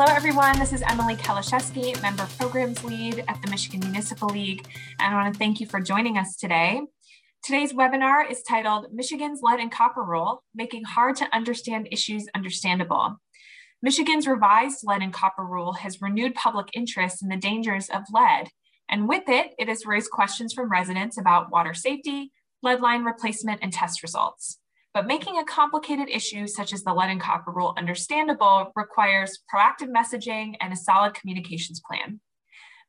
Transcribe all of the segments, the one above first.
Hello, everyone. This is Emily Kalashevsky, Member Programs Lead at the Michigan Municipal League. And I want to thank you for joining us today. Today's webinar is titled Michigan's Lead and Copper Rule, Making Hard to Understand Issues Understandable. Michigan's revised lead and copper rule has renewed public interest in the dangers of lead. And with it, it has raised questions from residents about water safety, lead line replacement, and test results. But making a complicated issue such as the lead and copper rule understandable requires proactive messaging and a solid communications plan.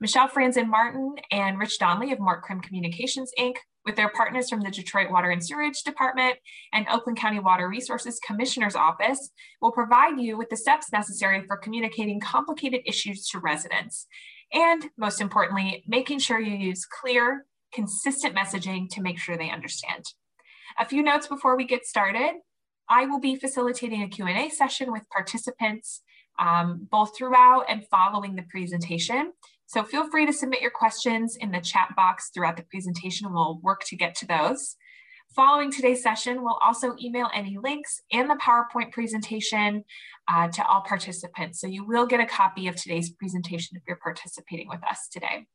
Michelle Franzen Martin and Rich Donley of Mort Crim Communications, Inc., with their partners from the Detroit Water and Sewerage Department and Oakland County Water Resources Commissioner's Office will provide you with the steps necessary for communicating complicated issues to residents. And most importantly, making sure you use clear, consistent messaging to make sure they understand. A few notes before we get started. I will be facilitating a Q&A session with participants um, both throughout and following the presentation. So feel free to submit your questions in the chat box throughout the presentation we'll work to get to those. Following today's session, we'll also email any links and the PowerPoint presentation uh, to all participants. So you will get a copy of today's presentation if you're participating with us today.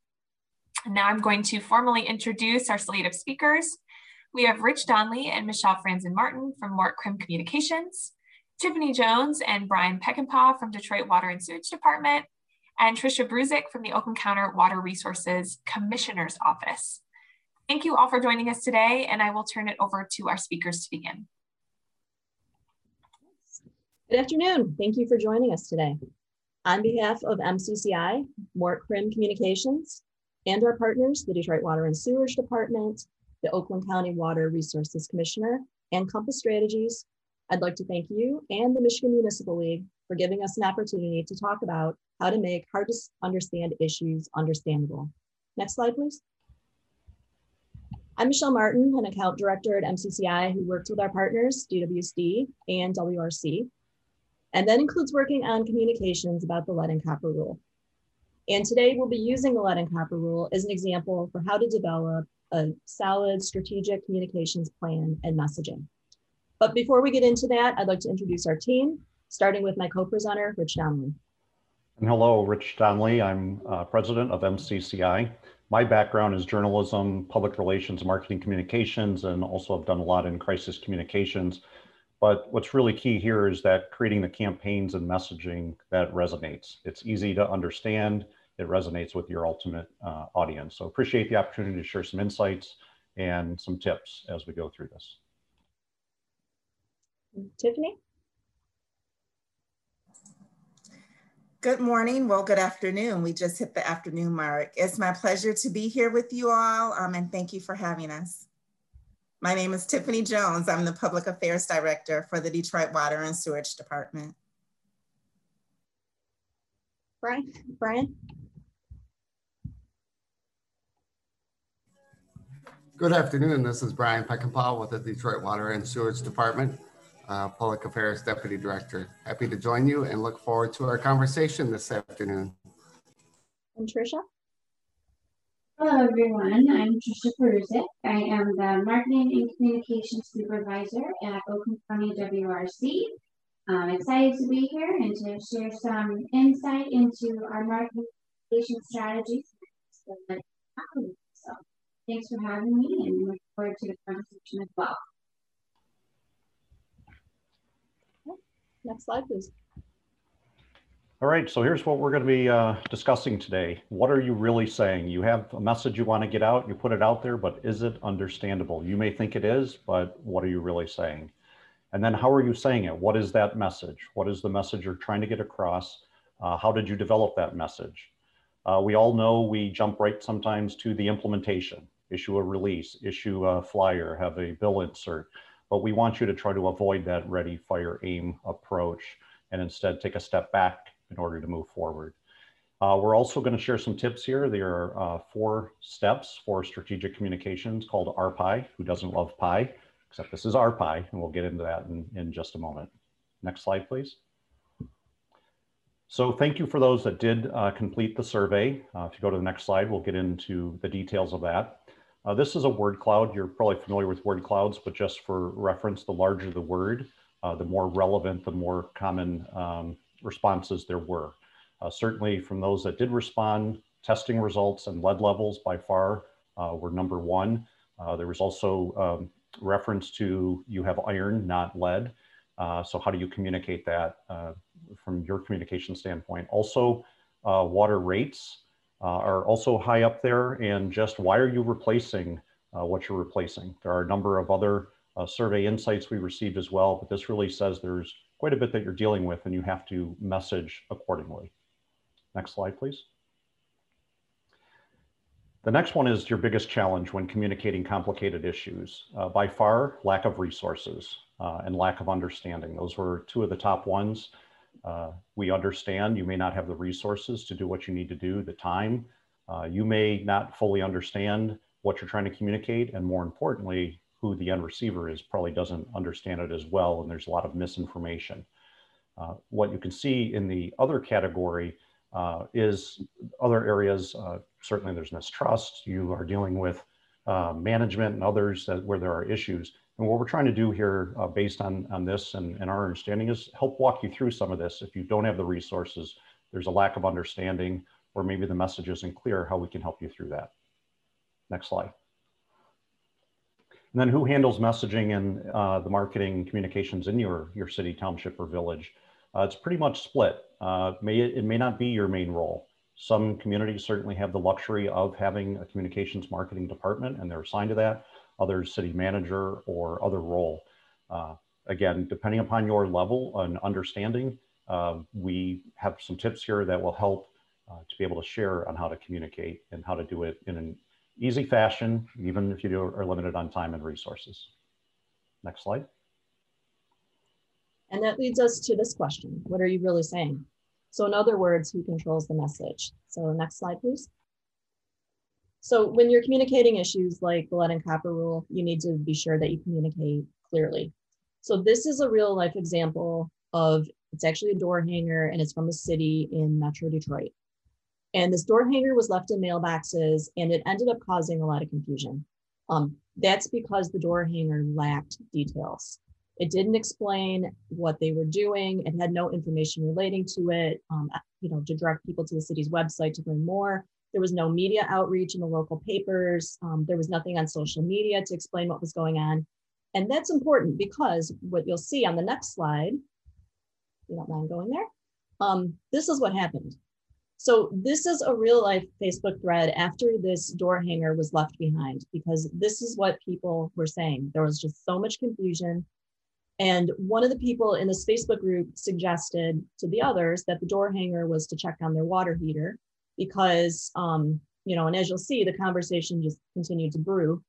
Now I'm going to formally introduce our slate of speakers. We have Rich Donley and Michelle Franzen Martin from Mort Crim Communications, Tiffany Jones and Brian Peckinpaugh from Detroit Water and Sewage Department, and Trisha Bruzik from the Oakland County Water Resources Commissioner's Office. Thank you all for joining us today, and I will turn it over to our speakers to begin. Good afternoon. Thank you for joining us today. On behalf of MCCI, Mort Crim Communications, and our partners, the Detroit Water and Sewage Department, the Oakland County Water Resources Commissioner, and Compass Strategies, I'd like to thank you and the Michigan Municipal League for giving us an opportunity to talk about how to make hard to understand issues understandable. Next slide, please. I'm Michelle Martin, an account director at MCCI who works with our partners, DWSD and WRC, and that includes working on communications about the lead and copper rule. And today we'll be using the lead and copper rule as an example for how to develop a solid strategic communications plan and messaging. But before we get into that, I'd like to introduce our team, starting with my co-presenter, Rich Donley. And hello, Rich Donley. I'm uh, president of MCCI. My background is journalism, public relations, marketing communications, and also I've done a lot in crisis communications. But what's really key here is that creating the campaigns and messaging that resonates. It's easy to understand. It resonates with your ultimate uh, audience. So appreciate the opportunity to share some insights and some tips as we go through this. Tiffany? Good morning. Well, good afternoon. We just hit the afternoon mark. It's my pleasure to be here with you all um, and thank you for having us. My name is Tiffany Jones. I'm the Public Affairs Director for the Detroit Water and Sewage Department. Brian? Brian? Good afternoon. This is Brian Peckinpaugh with the Detroit Water and Sewage Department uh, Public Affairs Deputy Director. Happy to join you and look forward to our conversation this afternoon. And Tricia? Hello, everyone. I'm Tricia Peruzic. I am the Marketing and Communications Supervisor at Oakland County WRC. I'm excited to be here and to share some insight into our marketing and communication strategies. So, thanks for having me and look forward to the conversation as well. Next slide, please. All right, so here's what we're going to be uh, discussing today. What are you really saying? You have a message you want to get out, you put it out there, but is it understandable? You may think it is, but what are you really saying? And then how are you saying it? What is that message? What is the message you're trying to get across? Uh, how did you develop that message? Uh, we all know we jump right sometimes to the implementation, issue a release, issue a flyer, have a bill insert but we want you to try to avoid that ready, fire, aim approach and instead take a step back in order to move forward. Uh, we're also going to share some tips here. There are uh, four steps for strategic communications called RPI. Who doesn't love pie? Except this is RPI, and we'll get into that in, in just a moment. Next slide, please. So thank you for those that did uh, complete the survey. Uh, if you go to the next slide, we'll get into the details of that. Uh, this is a word cloud. You're probably familiar with word clouds, but just for reference, the larger the word, uh, the more relevant, the more common um, responses there were. Uh, certainly from those that did respond, testing results and lead levels by far uh, were number one. Uh, there was also um, reference to you have iron, not lead. Uh, so how do you communicate that from your communication standpoint? Also, water rates are also high up there and just why are you replacing what you're replacing? There are a number of other survey insights we received as well, but this really says there's quite a bit that you're dealing with and you have to message accordingly. Next slide, please. The next one is your biggest challenge when communicating complicated issues. Uh, by far, lack of resources uh, and lack of understanding. Those were two of the top ones. Uh, we understand you may not have the resources to do what you need to do, the time. Uh, you may not fully understand what you're trying to communicate, and more importantly, who the end receiver is probably doesn't understand it as well, and there's a lot of misinformation. Uh, what you can see in the other category uh, is other areas, uh, certainly there's mistrust. You are dealing with uh, management and others that, where there are issues. And what we're trying to do here uh, based on, on this and, and our understanding is help walk you through some of this. If you don't have the resources, there's a lack of understanding, or maybe the message isn't clear, how we can help you through that. Next slide. And then who handles messaging and uh, the marketing communications in your, your city, township, or village? Uh, it's pretty much split. Uh, may, it may not be your main role. Some communities certainly have the luxury of having a communications marketing department and they're assigned to that. Others, city manager or other role. Uh, again, depending upon your level and understanding, uh, we have some tips here that will help uh, to be able to share on how to communicate and how to do it in an easy fashion, even if you are limited on time and resources. Next slide. And that leads us to this question. What are you really saying? So in other words, who controls the message? So next slide, please. So when you're communicating issues like the lead and copper rule, you need to be sure that you communicate clearly. So this is a real life example of, it's actually a door hanger and it's from a city in Metro Detroit. And this door hanger was left in mailboxes and it ended up causing a lot of confusion. Um, that's because the door hanger lacked details. It didn't explain what they were doing. It had no information relating to it, um, you know, to direct people to the city's website to learn more. There was no media outreach in the local papers. Um, there was nothing on social media to explain what was going on. And that's important because what you'll see on the next slide, you don't mind going there, um, this is what happened. So this is a real life Facebook thread after this door hanger was left behind because this is what people were saying. There was just so much confusion. And one of the people in this Facebook group suggested to the others that the door hanger was to check on their water heater because, um, you know, and as you'll see, the conversation just continued to brew.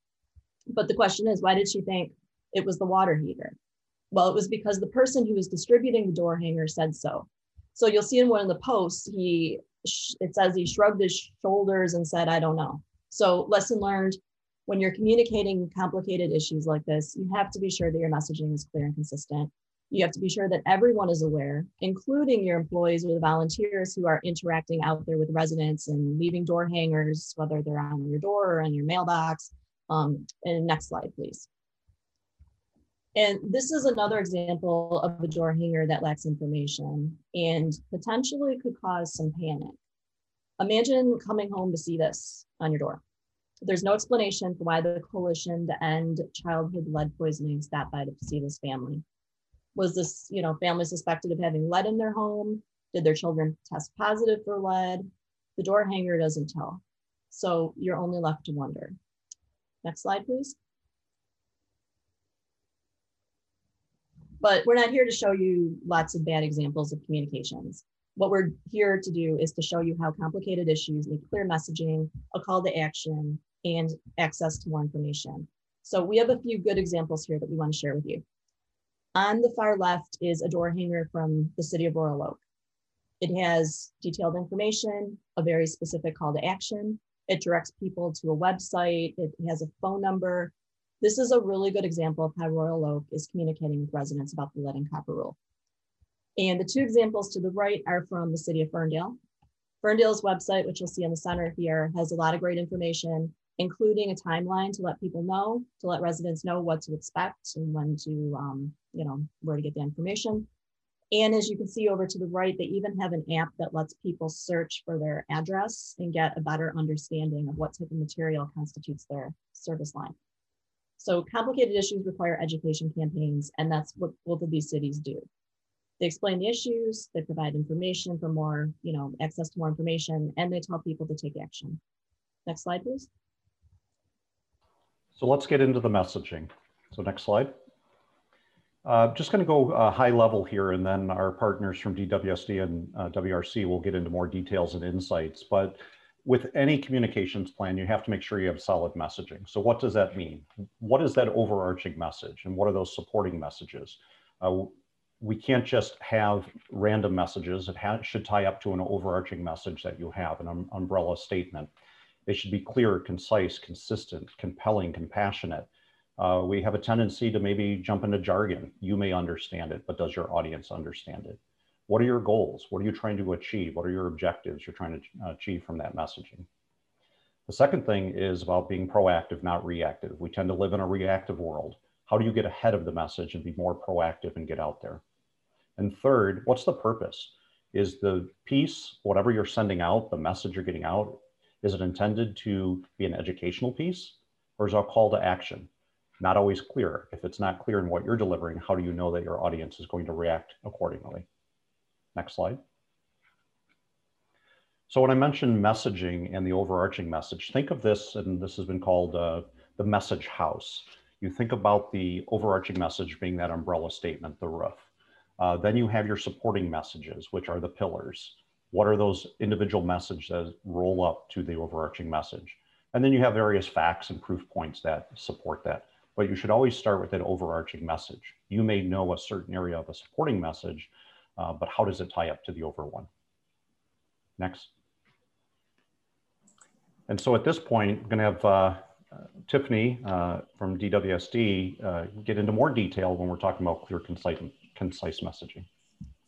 But the question is, why did she think it was the water heater? Well, it was because the person who was distributing the door hanger said so. So you'll see in one of the posts, he it says he shrugged his shoulders and said, I don't know. So lesson learned, when you're communicating complicated issues like this, you have to be sure that your messaging is clear and consistent. You have to be sure that everyone is aware, including your employees or the volunteers who are interacting out there with residents and leaving door hangers, whether they're on your door or on your mailbox. Um, and next slide, please. And this is another example of a door hanger that lacks information and potentially could cause some panic. Imagine coming home to see this on your door. There's no explanation for why the coalition to end childhood lead poisoning stopped by to see this family. Was this, you know, family suspected of having lead in their home? Did their children test positive for lead? The door hanger doesn't tell. So you're only left to wonder. Next slide, please. But we're not here to show you lots of bad examples of communications. What we're here to do is to show you how complicated issues need clear messaging, a call to action, and access to more information. So we have a few good examples here that we want to share with you. On the far left is a door hanger from the city of Royal Oak. It has detailed information, a very specific call to action. It directs people to a website. It has a phone number this is a really good example of how Royal Oak is communicating with residents about the lead and copper rule. And the two examples to the right are from the city of Ferndale. Ferndale's website, which you'll see on the center here, has a lot of great information, including a timeline to let people know, to let residents know what to expect and when to, um, you know, where to get the information. And as you can see over to the right, they even have an app that lets people search for their address and get a better understanding of what type of material constitutes their service line. So complicated issues require education campaigns, and that's what both of these cities do. They explain the issues, they provide information for more, you know, access to more information, and they tell people to take action. Next slide, please. So let's get into the messaging. So next slide. Uh, just going to go uh, high level here, and then our partners from DWSD and uh, WRC will get into more details and insights. But with any communications plan, you have to make sure you have solid messaging. So what does that mean? What is that overarching message, and what are those supporting messages? Uh, we can't just have random messages. It should tie up to an overarching message that you have, an um, umbrella statement. They should be clear, concise, consistent, compelling, compassionate. Uh, we have a tendency to maybe jump into jargon. You may understand it, but does your audience understand it? What are your goals? What are you trying to achieve? What are your objectives you're trying to uh, achieve from that messaging? The second thing is about being proactive, not reactive. We tend to live in a reactive world. How do you get ahead of the message and be more proactive and get out there? And third, what's the purpose? Is the piece, whatever you're sending out, the message you're getting out, is it intended to be an educational piece or is it a call to action? not always clear. If it's not clear in what you're delivering, how do you know that your audience is going to react accordingly? Next slide. So when I mentioned messaging and the overarching message, think of this, and this has been called uh, the message house. You think about the overarching message being that umbrella statement, the roof. Uh, then you have your supporting messages, which are the pillars. What are those individual messages that roll up to the overarching message? And then you have various facts and proof points that support that but you should always start with an overarching message. You may know a certain area of a supporting message, uh, but how does it tie up to the over one? Next. And so at this point, I'm going to have uh, Tiffany uh, from DWSD uh, get into more detail when we're talking about clear, concise, concise messaging.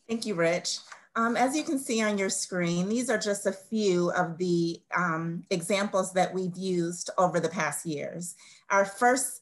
Thank you, Rich. Um, as you can see on your screen, these are just a few of the um, examples that we've used over the past years. Our first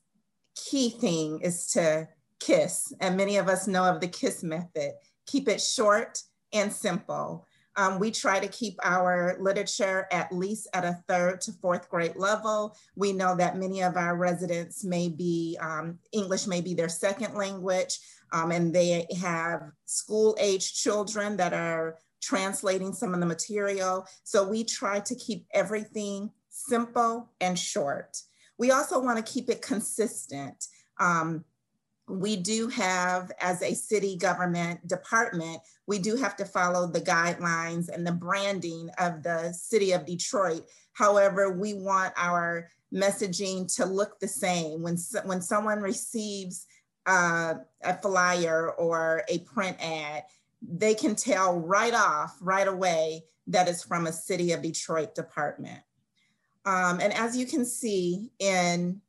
key thing is to KISS, and many of us know of the KISS method. Keep it short and simple. Um, we try to keep our literature at least at a third to fourth grade level. We know that many of our residents may be, um, English may be their second language, um, and they have school age children that are translating some of the material. So we try to keep everything simple and short. We also want to keep it consistent. Um, we do have, as a city government department, we do have to follow the guidelines and the branding of the city of Detroit. However, we want our messaging to look the same. When, when someone receives uh, a flyer or a print ad, they can tell right off, right away, that it's from a city of Detroit department. Um, and as you can see in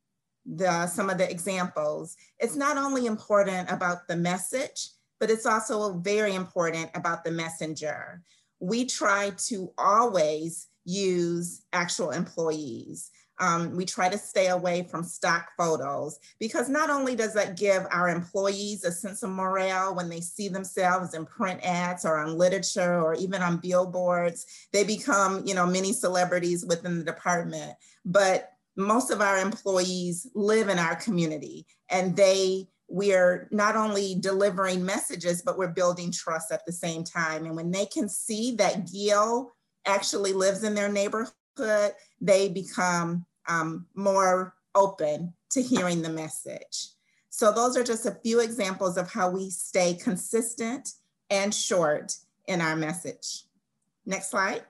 the, some of the examples, it's not only important about the message, but it's also very important about the messenger. We try to always use actual employees. Um, we try to stay away from stock photos because not only does that give our employees a sense of morale when they see themselves in print ads or on literature or even on billboards, they become, you know, many celebrities within the department. But most of our employees live in our community and they we are not only delivering messages, but we're building trust at the same time. And when they can see that Gil actually lives in their neighborhood, they become um, more open to hearing the message. So those are just a few examples of how we stay consistent and short in our message. Next slide.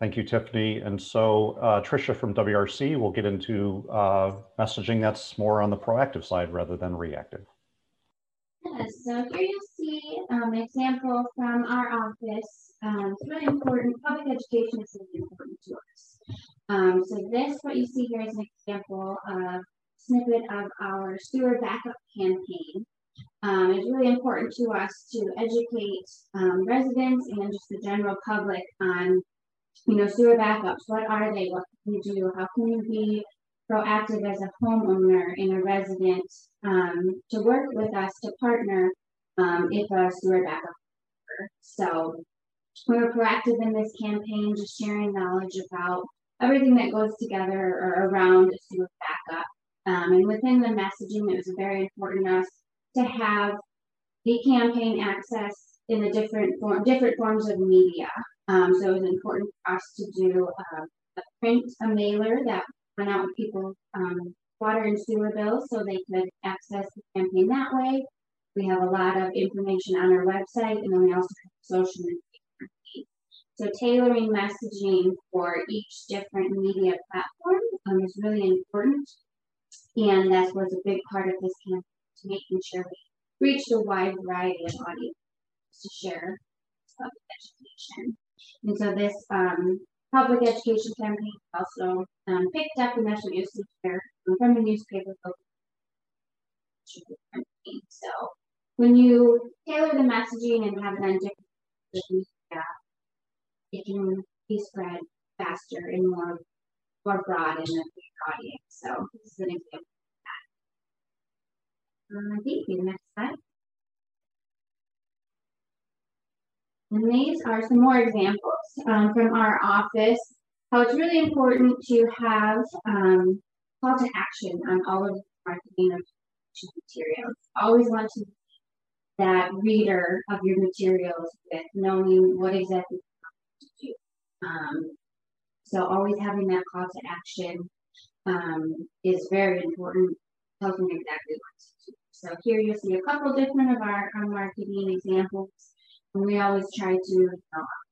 Thank you, Tiffany. And so uh, Tricia from WRC will get into uh, messaging that's more on the proactive side rather than reactive. Yes, so here you'll see um, an example from our office um, it's really important. Public education is really important to us. Um, so this, what you see here is an example of snippet of our sewer backup campaign. Um, it's really important to us to educate um, residents and just the general public on, you know, sewer backups. What are they? What can you do? How can you be proactive as a homeowner and a resident um, to work with us to partner um, if a sewer backup. occurs. So we were proactive in this campaign, just sharing knowledge about everything that goes together or around a sewer backup. Um, and within the messaging, it was very important to us to have the campaign access in the different form, different forms of media. Um, so it was important for us to do uh, a print, a mailer that went out with people's um, water and sewer bills so they could access the campaign that way. We have a lot of information on our website and then we also have social. So tailoring messaging for each different media platform um, is really important. And that was a big part of this campaign to making sure we reached a wide variety of audience to share public education. And so this um, public education campaign also um, picked up, that's what you here from the newspaper. So when you tailor the messaging and have it on different yeah, it can be spread faster and more more broad in the audience. So this is an example of that. Uh, thank you. Next slide. And these are some more examples um, from our office, how it's really important to have um, call to action on all of the marketing materials. Always want to that reader of your materials with knowing what exactly. Um, so always having that call to action um, is very important, tells exactly what to do. So here you'll see a couple different of our, our marketing examples. And we always try to you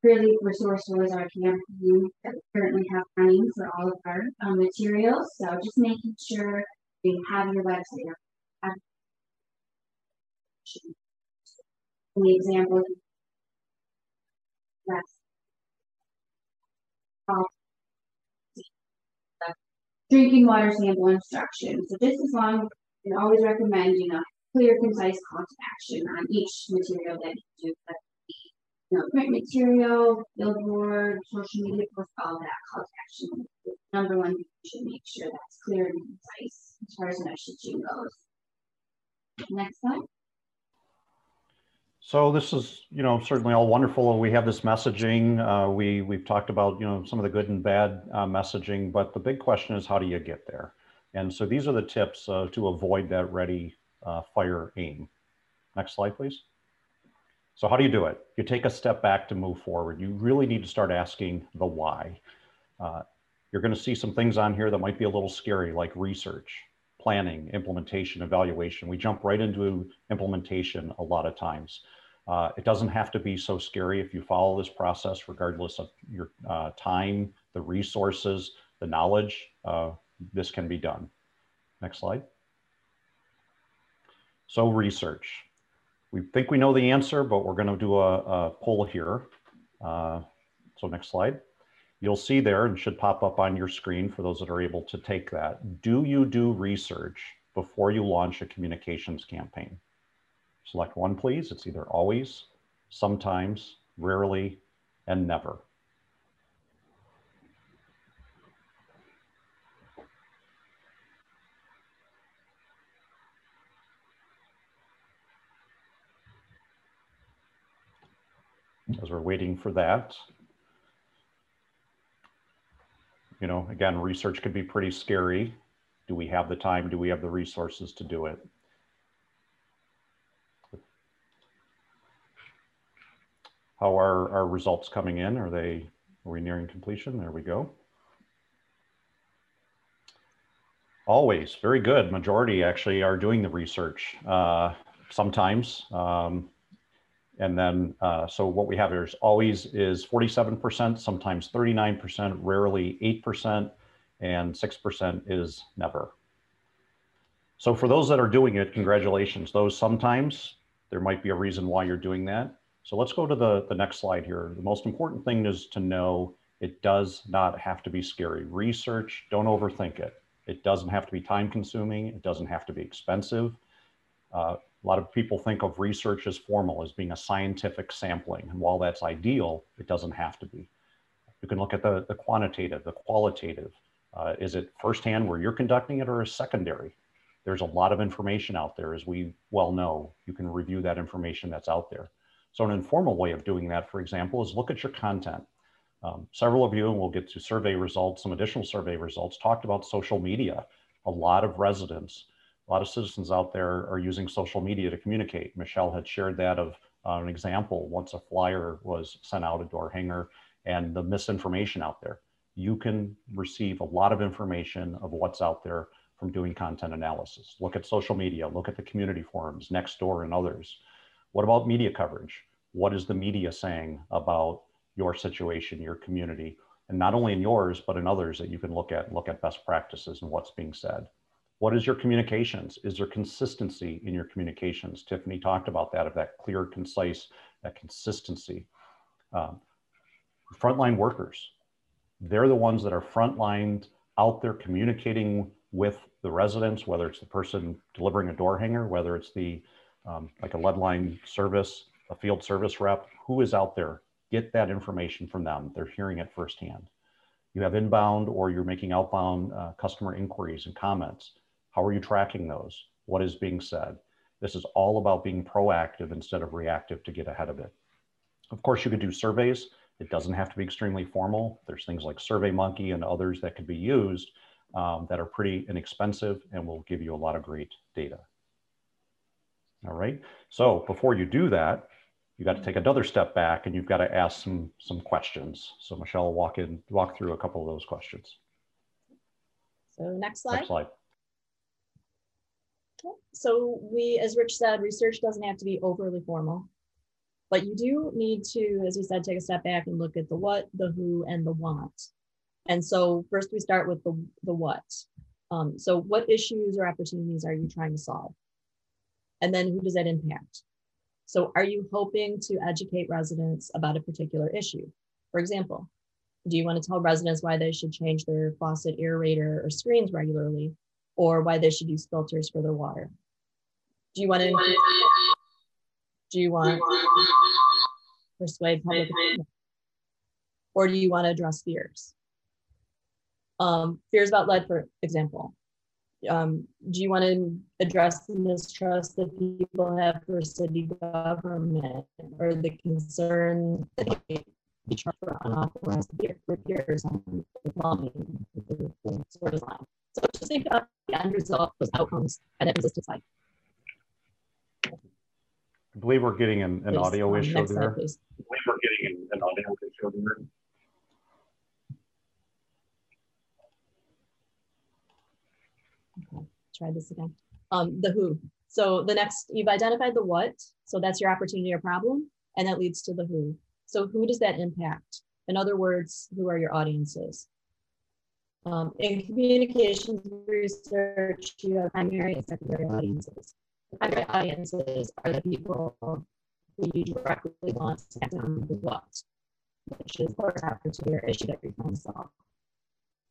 really resourceful as our campaign that we currently have running for all of our um, materials. So just making sure you have your website up. The example that's drinking water sample instructions. So just as long, and always recommend, you know, clear, concise call to action on each material that you do you know, print material, billboard, social media post, all that call to action. Number one, you should make sure that's clear and concise as far as messaging goes. Next slide. So this is, you know, certainly all wonderful. We have this messaging. Uh, we we've talked about, you know, some of the good and bad uh, messaging, but the big question is how do you get there? And so these are the tips uh, to avoid that ready, uh, fire, aim. Next slide, please. So how do you do it? You take a step back to move forward. You really need to start asking the why. Uh, you're going to see some things on here that might be a little scary, like research, planning, implementation, evaluation. We jump right into implementation a lot of times. Uh, it doesn't have to be so scary if you follow this process, regardless of your uh, time, the resources, the knowledge, uh, this can be done. Next slide. So research we think we know the answer, but we're going to do a, a poll here. Uh, so next slide. You'll see there and should pop up on your screen for those that are able to take that. Do you do research before you launch a communications campaign? Select one, please. It's either always, sometimes, rarely, and never. as we're waiting for that. You know, again, research could be pretty scary. Do we have the time? Do we have the resources to do it? How are our results coming in? Are they, are we nearing completion? There we go. Always, very good. Majority actually are doing the research. Uh, sometimes, um, and then, uh, so what we have here is always is 47%, sometimes 39%, rarely 8%, and 6% is never. So for those that are doing it, congratulations. Those sometimes, there might be a reason why you're doing that. So let's go to the, the next slide here. The most important thing is to know it does not have to be scary. Research, don't overthink it. It doesn't have to be time consuming. It doesn't have to be expensive. Uh, a lot of people think of research as formal, as being a scientific sampling. And while that's ideal, it doesn't have to be. You can look at the, the quantitative, the qualitative. Uh, is it firsthand where you're conducting it or is secondary? There's a lot of information out there, as we well know. You can review that information that's out there. So an informal way of doing that, for example, is look at your content. Um, several of you, and we'll get to survey results, some additional survey results, talked about social media. A lot of residents, a lot of citizens out there are using social media to communicate. Michelle had shared that of uh, an example once a flyer was sent out a door hanger and the misinformation out there. You can receive a lot of information of what's out there from doing content analysis. Look at social media, look at the community forums, Nextdoor and others. What about media coverage? What is the media saying about your situation, your community, and not only in yours, but in others that you can look at, look at best practices and what's being said. What is your communications? Is there consistency in your communications? Tiffany talked about that, of that clear, concise, that consistency. Um, frontline workers, they're the ones that are frontlined out there communicating with the residents, whether it's the person delivering a door hanger, whether it's the um, like a lead line service, a field service rep, who is out there get that information from them. They're hearing it firsthand. You have inbound or you're making outbound uh, customer inquiries and comments. How are you tracking those? What is being said? This is all about being proactive instead of reactive to get ahead of it. Of course, you could do surveys. It doesn't have to be extremely formal. There's things like SurveyMonkey and others that could be used um, that are pretty inexpensive and will give you a lot of great data. All right, so before you do that, you got to take another step back and you've got to ask some some questions. So Michelle will walk in, walk through a couple of those questions. So next slide. Next slide. Okay. So we, as Rich said, research doesn't have to be overly formal, but you do need to, as you said, take a step back and look at the what, the who, and the want. And so first we start with the, the what. Um, so what issues or opportunities are you trying to solve? And then who does that impact? So are you hoping to educate residents about a particular issue? For example, do you want to tell residents why they should change their faucet aerator or screens regularly, or why they should use filters for their water? Do you want to do you want to persuade public opinion? Or do you want to address fears? Um, fears about lead, for example um, do you want to address the mistrust that people have for city government or the concern that they charge for unauthorized repairs on the plumbing, the sewer line? So just think about the end result, those outcomes, and it resistance side. I believe we're getting an, an audio um, issue there. slide. I believe we're getting an, an audio issue there. Try this again. Um, the who. So the next, you've identified the what. So that's your opportunity or problem. And that leads to the who. So who does that impact? In other words, who are your audiences? Um, in communications research, you have primary and secondary audiences. The primary audiences are the people who you directly want to connect on the what, which is, of course, opportunity or issue that you're trying to solve.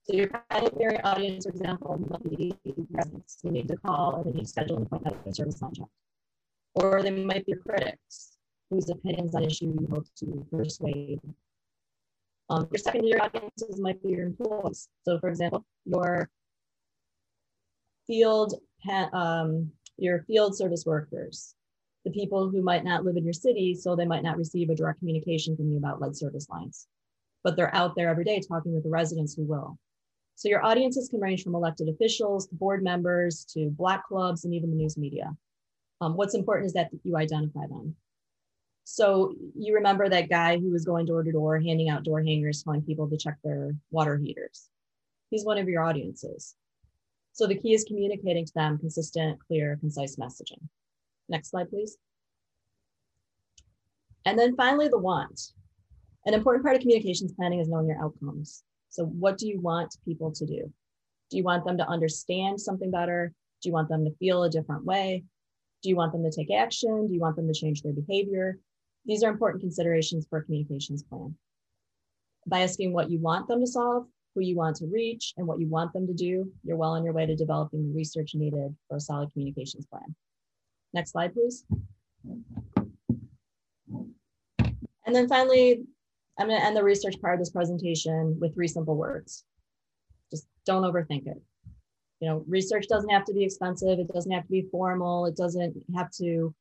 So your primary audience, for example, might be residents who need to call and they need to schedule an appointment with a service contract. Or they might be your critics whose opinions on issue you hope to persuade. Um, your secondary audiences might be your employees. So for example, your field, um, your field service workers, the people who might not live in your city, so they might not receive a direct communication from you about lead service lines. But they're out there every day talking with the residents who will. So your audiences can range from elected officials to board members to black clubs and even the news media. Um, what's important is that you identify them. So you remember that guy who was going door to door, handing out door hangers, telling people to check their water heaters. He's one of your audiences. So the key is communicating to them consistent, clear, concise messaging. Next slide, please. And then finally, the want. An important part of communications planning is knowing your outcomes. So what do you want people to do? Do you want them to understand something better? Do you want them to feel a different way? Do you want them to take action? Do you want them to change their behavior? These are important considerations for a communications plan. By asking what you want them to solve, who you want to reach, and what you want them to do, you're well on your way to developing the research needed for a solid communications plan. Next slide, please. And then finally, I'm going to end the research part of this presentation with three simple words. Just don't overthink it. You know, research doesn't have to be expensive. It doesn't have to be formal. It doesn't have to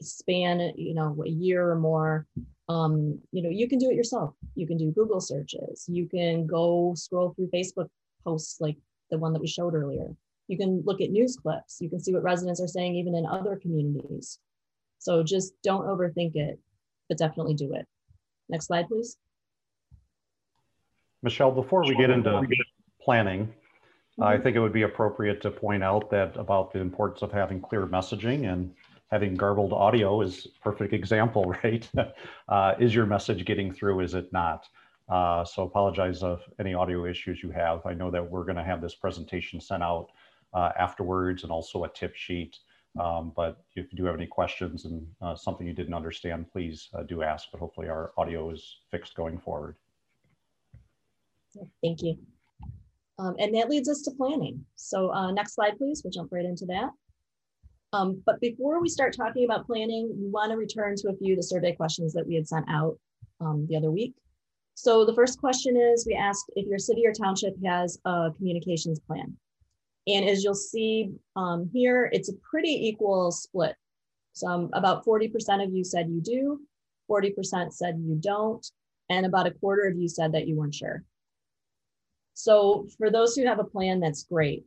span, you know, a year or more. Um, you know, you can do it yourself. You can do Google searches. You can go scroll through Facebook posts like the one that we showed earlier. You can look at news clips. You can see what residents are saying even in other communities. So just don't overthink it, but definitely do it. Next slide, please. Michelle, before we get into planning, I think it would be appropriate to point out that about the importance of having clear messaging and having garbled audio is a perfect example, right? uh, is your message getting through? Is it not? Uh, so apologize of any audio issues you have. I know that we're going to have this presentation sent out uh, afterwards and also a tip sheet. Um, but if you do have any questions and uh, something you didn't understand, please uh, do ask, but hopefully our audio is fixed going forward. Thank you. Um, and that leads us to planning. So uh, next slide, please. We'll jump right into that. Um, but before we start talking about planning, we want to return to a few of the survey questions that we had sent out um, the other week. So the first question is, we asked if your city or township has a communications plan. And as you'll see um, here, it's a pretty equal split. So about 40% of you said you do, 40% said you don't, and about a quarter of you said that you weren't sure. So for those who have a plan, that's great.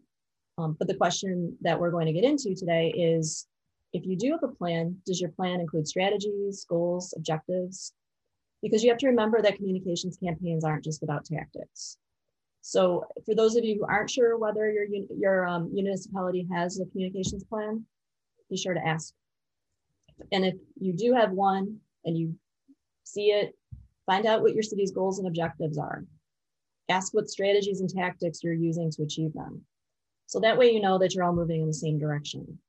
Um, but the question that we're going to get into today is, if you do have a plan, does your plan include strategies, goals, objectives? Because you have to remember that communications campaigns aren't just about tactics. So for those of you who aren't sure whether your, your um, municipality has a communications plan, be sure to ask. And if you do have one and you see it, find out what your city's goals and objectives are. Ask what strategies and tactics you're using to achieve them. So that way you know that you're all moving in the same direction.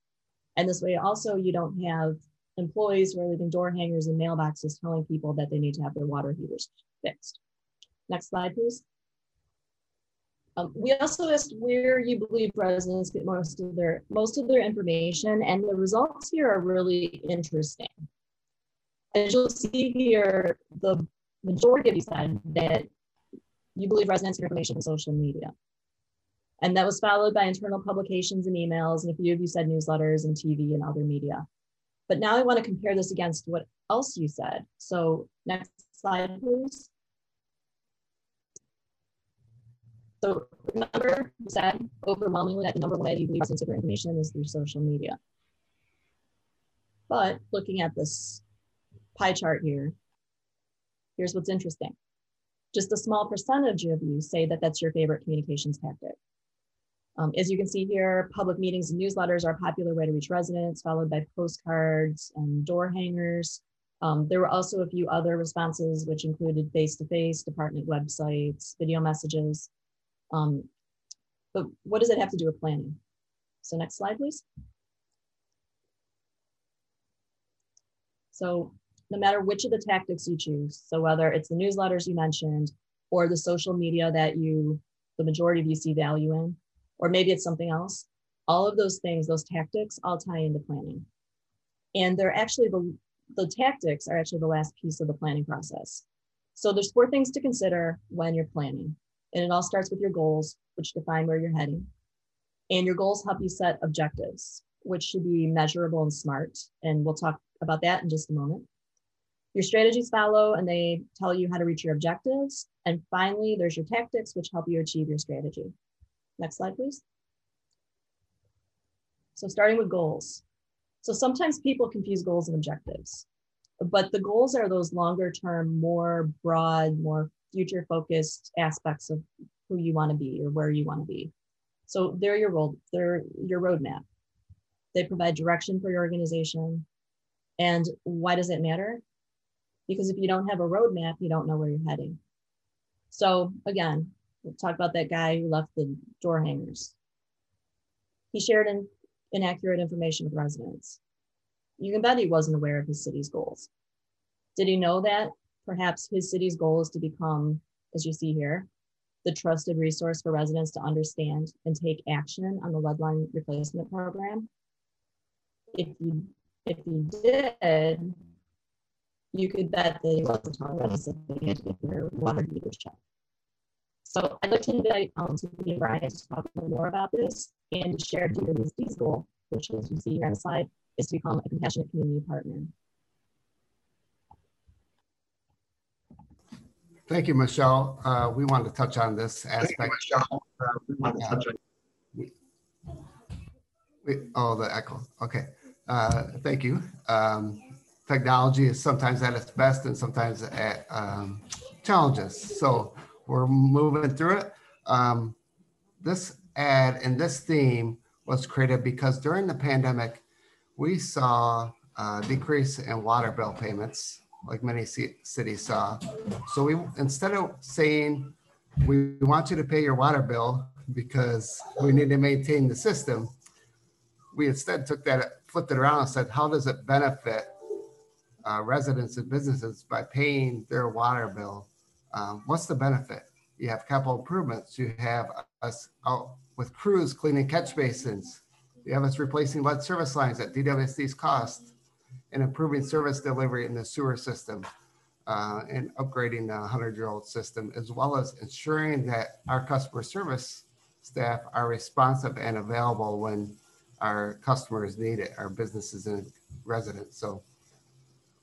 And this way also you don't have employees who are leaving door hangers and mailboxes telling people that they need to have their water heaters fixed. Next slide, please. Um, we also asked where you believe residents get most of their most of their information, and the results here are really interesting. As you'll see here, the majority of you said that you believe residents information from social media. And that was followed by internal publications and emails, and a few of you said newsletters and TV and other media. But now I want to compare this against what else you said. So next slide, please. So remember, you said overwhelmingly that the number one way you believe residents get information is through social media. But looking at this pie chart here, here's what's interesting. Just a small percentage of you say that that's your favorite communications tactic. Um, as you can see here, public meetings and newsletters are a popular way to reach residents, followed by postcards and door hangers. Um, there were also a few other responses, which included face-to-face, -face, department websites, video messages. Um, but what does it have to do with planning? So next slide, please. So no matter which of the tactics you choose, so whether it's the newsletters you mentioned or the social media that you, the majority of you see value in, or maybe it's something else. All of those things, those tactics, all tie into planning. And they're actually the, the tactics are actually the last piece of the planning process. So there's four things to consider when you're planning. And it all starts with your goals, which define where you're heading. And your goals help you set objectives, which should be measurable and smart. And we'll talk about that in just a moment. Your strategies follow and they tell you how to reach your objectives. And finally, there's your tactics, which help you achieve your strategy. Next slide, please. So starting with goals. So sometimes people confuse goals and objectives, but the goals are those longer term, more broad, more future focused aspects of who you want to be or where you want to be. So they're your role, they're your roadmap. They provide direction for your organization. And why does it matter? Because if you don't have a roadmap, you don't know where you're heading. So again, we'll talk about that guy who left the door hangers. He shared in, inaccurate information with residents. You can bet he wasn't aware of his city's goals. Did he know that perhaps his city's goal is to become, as you see here, the trusted resource for residents to understand and take action on the lead line replacement program? If you if you did, you could bet that he wasn't telling residents that they to get their water heaters checked. So I'd like to invite um, Tiffany and Brian to talk a little more about this and to share DWSD's goal, which as you see here on the slide, is to become a compassionate community partner. Thank you, Michelle. Uh, we wanted to touch on this aspect. We, oh, the echo. Okay. Uh, thank you. Um, technology is sometimes at its best and sometimes at um, challenges. So we're moving through it. Um, this ad and this theme was created because during the pandemic, we saw a decrease in water bill payments like many cities saw. So we instead of saying we want you to pay your water bill because we need to maintain the system, we instead took that, flipped it around and said, how does it benefit uh, residents and businesses by paying their water bill? Um, what's the benefit? You have capital improvements. You have us out with crews cleaning catch basins. You have us replacing lead service lines at DWSD's cost and improving service delivery in the sewer system uh, and upgrading the 100-year-old system, as well as ensuring that our customer service staff are responsive and available when our customers need it, our businesses and residents. So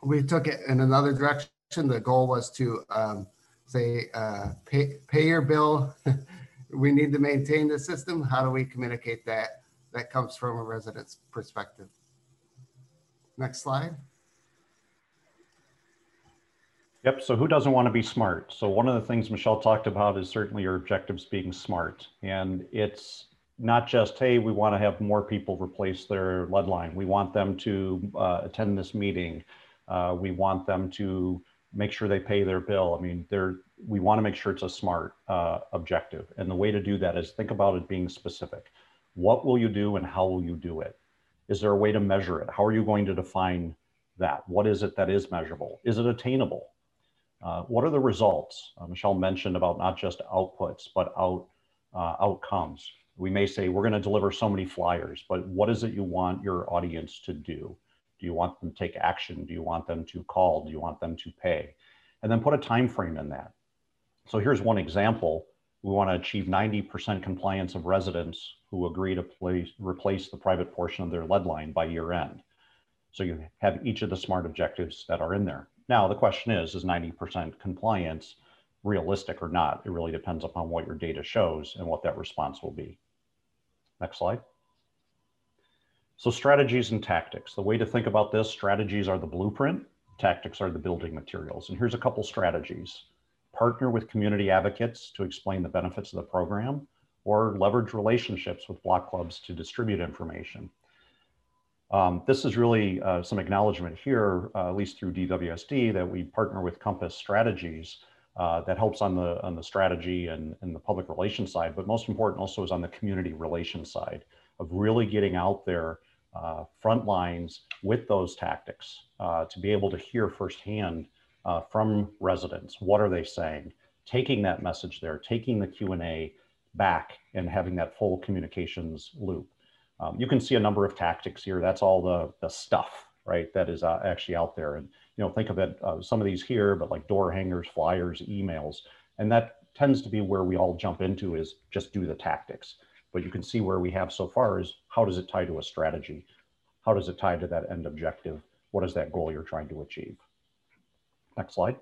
we took it in another direction. The goal was to um, say, uh, pay, pay your bill. we need to maintain the system. How do we communicate that? That comes from a resident's perspective. Next slide. Yep. So who doesn't want to be smart? So one of the things Michelle talked about is certainly your objectives being smart. And it's not just, hey, we want to have more people replace their lead line. We want them to uh, attend this meeting. Uh, we want them to make sure they pay their bill. I mean, they're, we want to make sure it's a smart uh, objective. And the way to do that is think about it being specific. What will you do and how will you do it? Is there a way to measure it? How are you going to define that? What is it that is measurable? Is it attainable? Uh, what are the results? Uh, Michelle mentioned about not just outputs, but out, uh, outcomes. We may say we're going to deliver so many flyers, but what is it you want your audience to do? Do you want them to take action? Do you want them to call? Do you want them to pay? And then put a time frame in that. So here's one example. We want to achieve 90% compliance of residents who agree to place, replace the private portion of their lead line by year end. So you have each of the smart objectives that are in there. Now, the question is, is 90% compliance realistic or not? It really depends upon what your data shows and what that response will be. Next slide. So strategies and tactics. The way to think about this, strategies are the blueprint, tactics are the building materials. And here's a couple strategies. Partner with community advocates to explain the benefits of the program or leverage relationships with block clubs to distribute information. Um, this is really uh, some acknowledgement here, uh, at least through DWSD, that we partner with Compass Strategies uh, that helps on the on the strategy and, and the public relations side, but most important also is on the community relations side of really getting out there uh, front lines with those tactics uh, to be able to hear firsthand uh, from residents. What are they saying? Taking that message there, taking the Q&A back and having that full communications loop. Um, you can see a number of tactics here. That's all the, the stuff, right, that is uh, actually out there. And, you know, think of it, uh, some of these here, but like door hangers, flyers, emails. And that tends to be where we all jump into is just do the tactics. But you can see where we have so far is how does it tie to a strategy? How does it tie to that end objective? What is that goal you're trying to achieve? Next slide.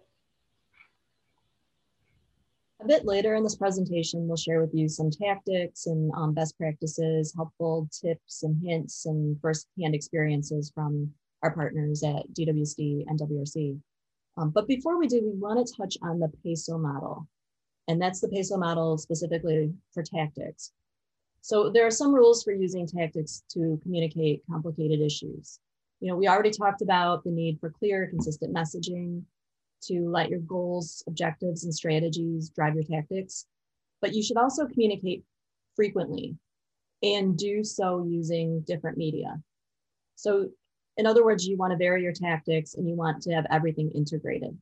A bit later in this presentation, we'll share with you some tactics and um, best practices, helpful tips and hints and firsthand experiences from our partners at DWSD and WRC. Um, but before we do, we want to touch on the PESO model. And that's the PESO model specifically for tactics. So there are some rules for using tactics to communicate complicated issues. You know, we already talked about the need for clear, consistent messaging, to let your goals, objectives, and strategies drive your tactics. But you should also communicate frequently and do so using different media. So, in other words, you want to vary your tactics and you want to have everything integrated.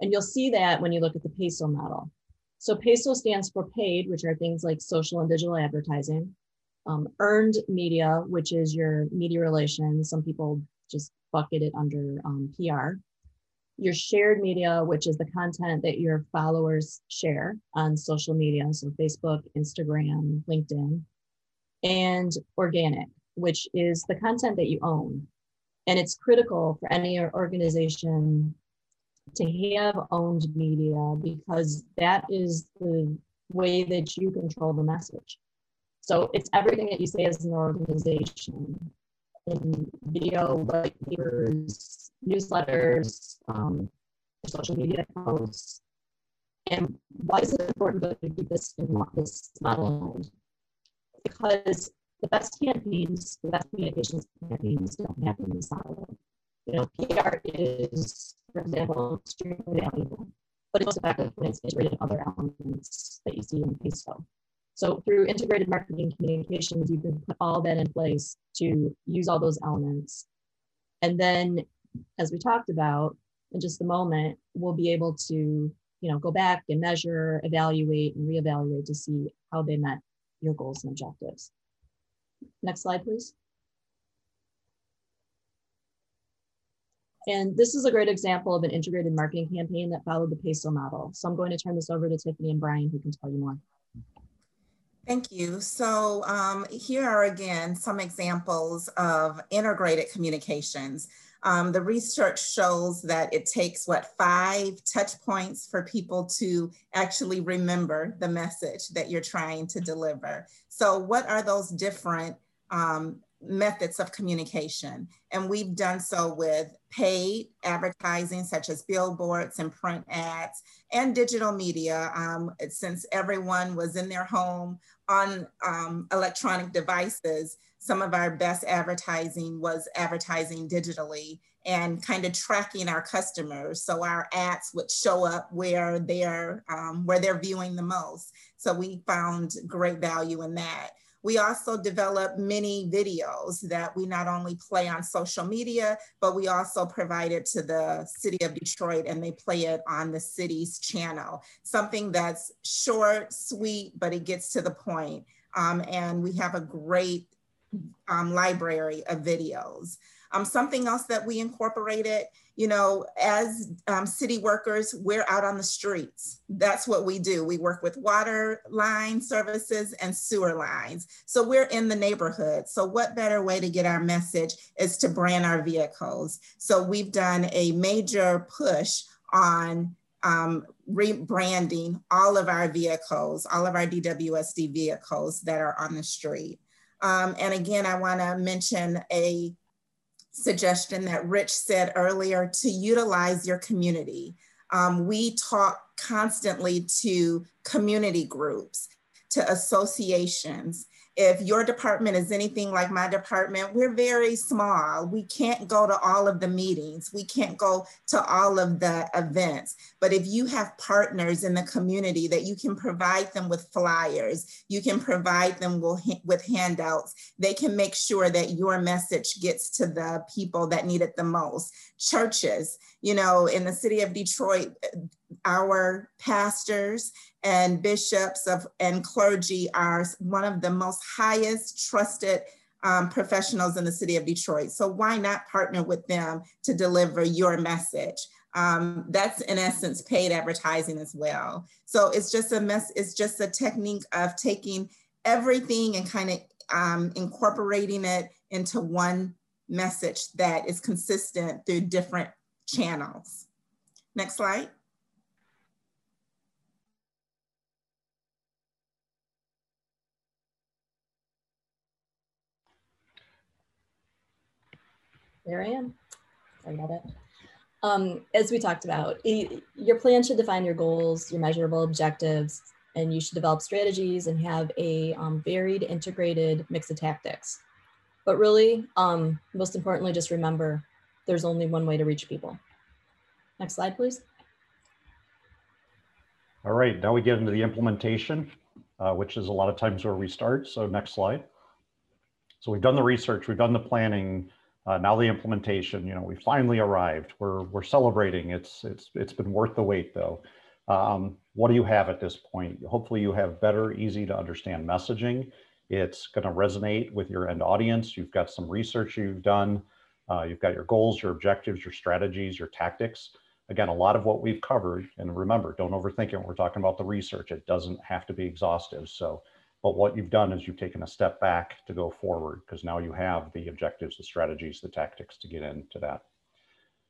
And you'll see that when you look at the PESO model. So, PESO stands for paid, which are things like social and digital advertising, um, earned media, which is your media relations. Some people just bucket it under um, PR your shared media, which is the content that your followers share on social media, so Facebook, Instagram, LinkedIn, and organic, which is the content that you own. And it's critical for any organization to have owned media because that is the way that you control the message. So it's everything that you say as an organization in video, papers, newsletters, um, social media posts. And why is it important to keep this in this model? Because the best campaigns, the best communications campaigns don't happen in silo. You know, PR is, for example, extremely valuable, but it's most effective when it's integrated other elements that you see in Facebook. So through integrated marketing communications, you can put all that in place to use all those elements. And then, as we talked about in just a moment, we'll be able to, you know, go back and measure, evaluate, and reevaluate to see how they met your goals and objectives. Next slide, please. And this is a great example of an integrated marketing campaign that followed the PESO model. So I'm going to turn this over to Tiffany and Brian who can tell you more. Thank you. So um, here are again some examples of integrated communications. Um, the research shows that it takes what five touch points for people to actually remember the message that you're trying to deliver. So what are those different um, methods of communication. And we've done so with paid advertising, such as billboards and print ads, and digital media, um, since everyone was in their home on um, electronic devices. Some of our best advertising was advertising digitally and kind of tracking our customers. So our ads would show up where they're um, where they're viewing the most. So we found great value in that. We also develop many videos that we not only play on social media, but we also provide it to the city of Detroit and they play it on the city's channel. Something that's short, sweet, but it gets to the point. Um, and we have a great um, library of videos. Um, something else that we incorporated, you know, as um, city workers, we're out on the streets. That's what we do. We work with water line services and sewer lines. So we're in the neighborhood. So what better way to get our message is to brand our vehicles. So we've done a major push on um, rebranding all of our vehicles, all of our DWSD vehicles that are on the street. Um, and again, I wanna mention a suggestion that Rich said earlier to utilize your community. Um, we talk constantly to community groups, to associations, if your department is anything like my department, we're very small. We can't go to all of the meetings. We can't go to all of the events. But if you have partners in the community that you can provide them with flyers, you can provide them with handouts, they can make sure that your message gets to the people that need it the most. Churches, you know, in the city of Detroit, our pastors and bishops of and clergy are one of the most highest trusted um, professionals in the city of Detroit. So why not partner with them to deliver your message? Um, that's in essence paid advertising as well. So it's just a mess. It's just a technique of taking everything and kind of um, incorporating it into one message that is consistent through different channels. Next slide. There I am. Sorry about that. Um, as we talked about, your plan should define your goals, your measurable objectives, and you should develop strategies and have a um, varied, integrated mix of tactics. But really, um, most importantly, just remember there's only one way to reach people. Next slide, please. All right, now we get into the implementation, uh, which is a lot of times where we start. So next slide. So we've done the research, we've done the planning, uh, now the implementation, you know, we finally arrived. We're we're celebrating. It's it's it's been worth the wait though. Um, what do you have at this point? Hopefully you have better, easy to understand messaging. It's going to resonate with your end audience. You've got some research you've done. Uh, you've got your goals, your objectives, your strategies, your tactics. again, a lot of what we've covered, and remember, don't overthink it. We're talking about the research. It doesn't have to be exhaustive. So, but what you've done is you've taken a step back to go forward because now you have the objectives, the strategies, the tactics to get into that.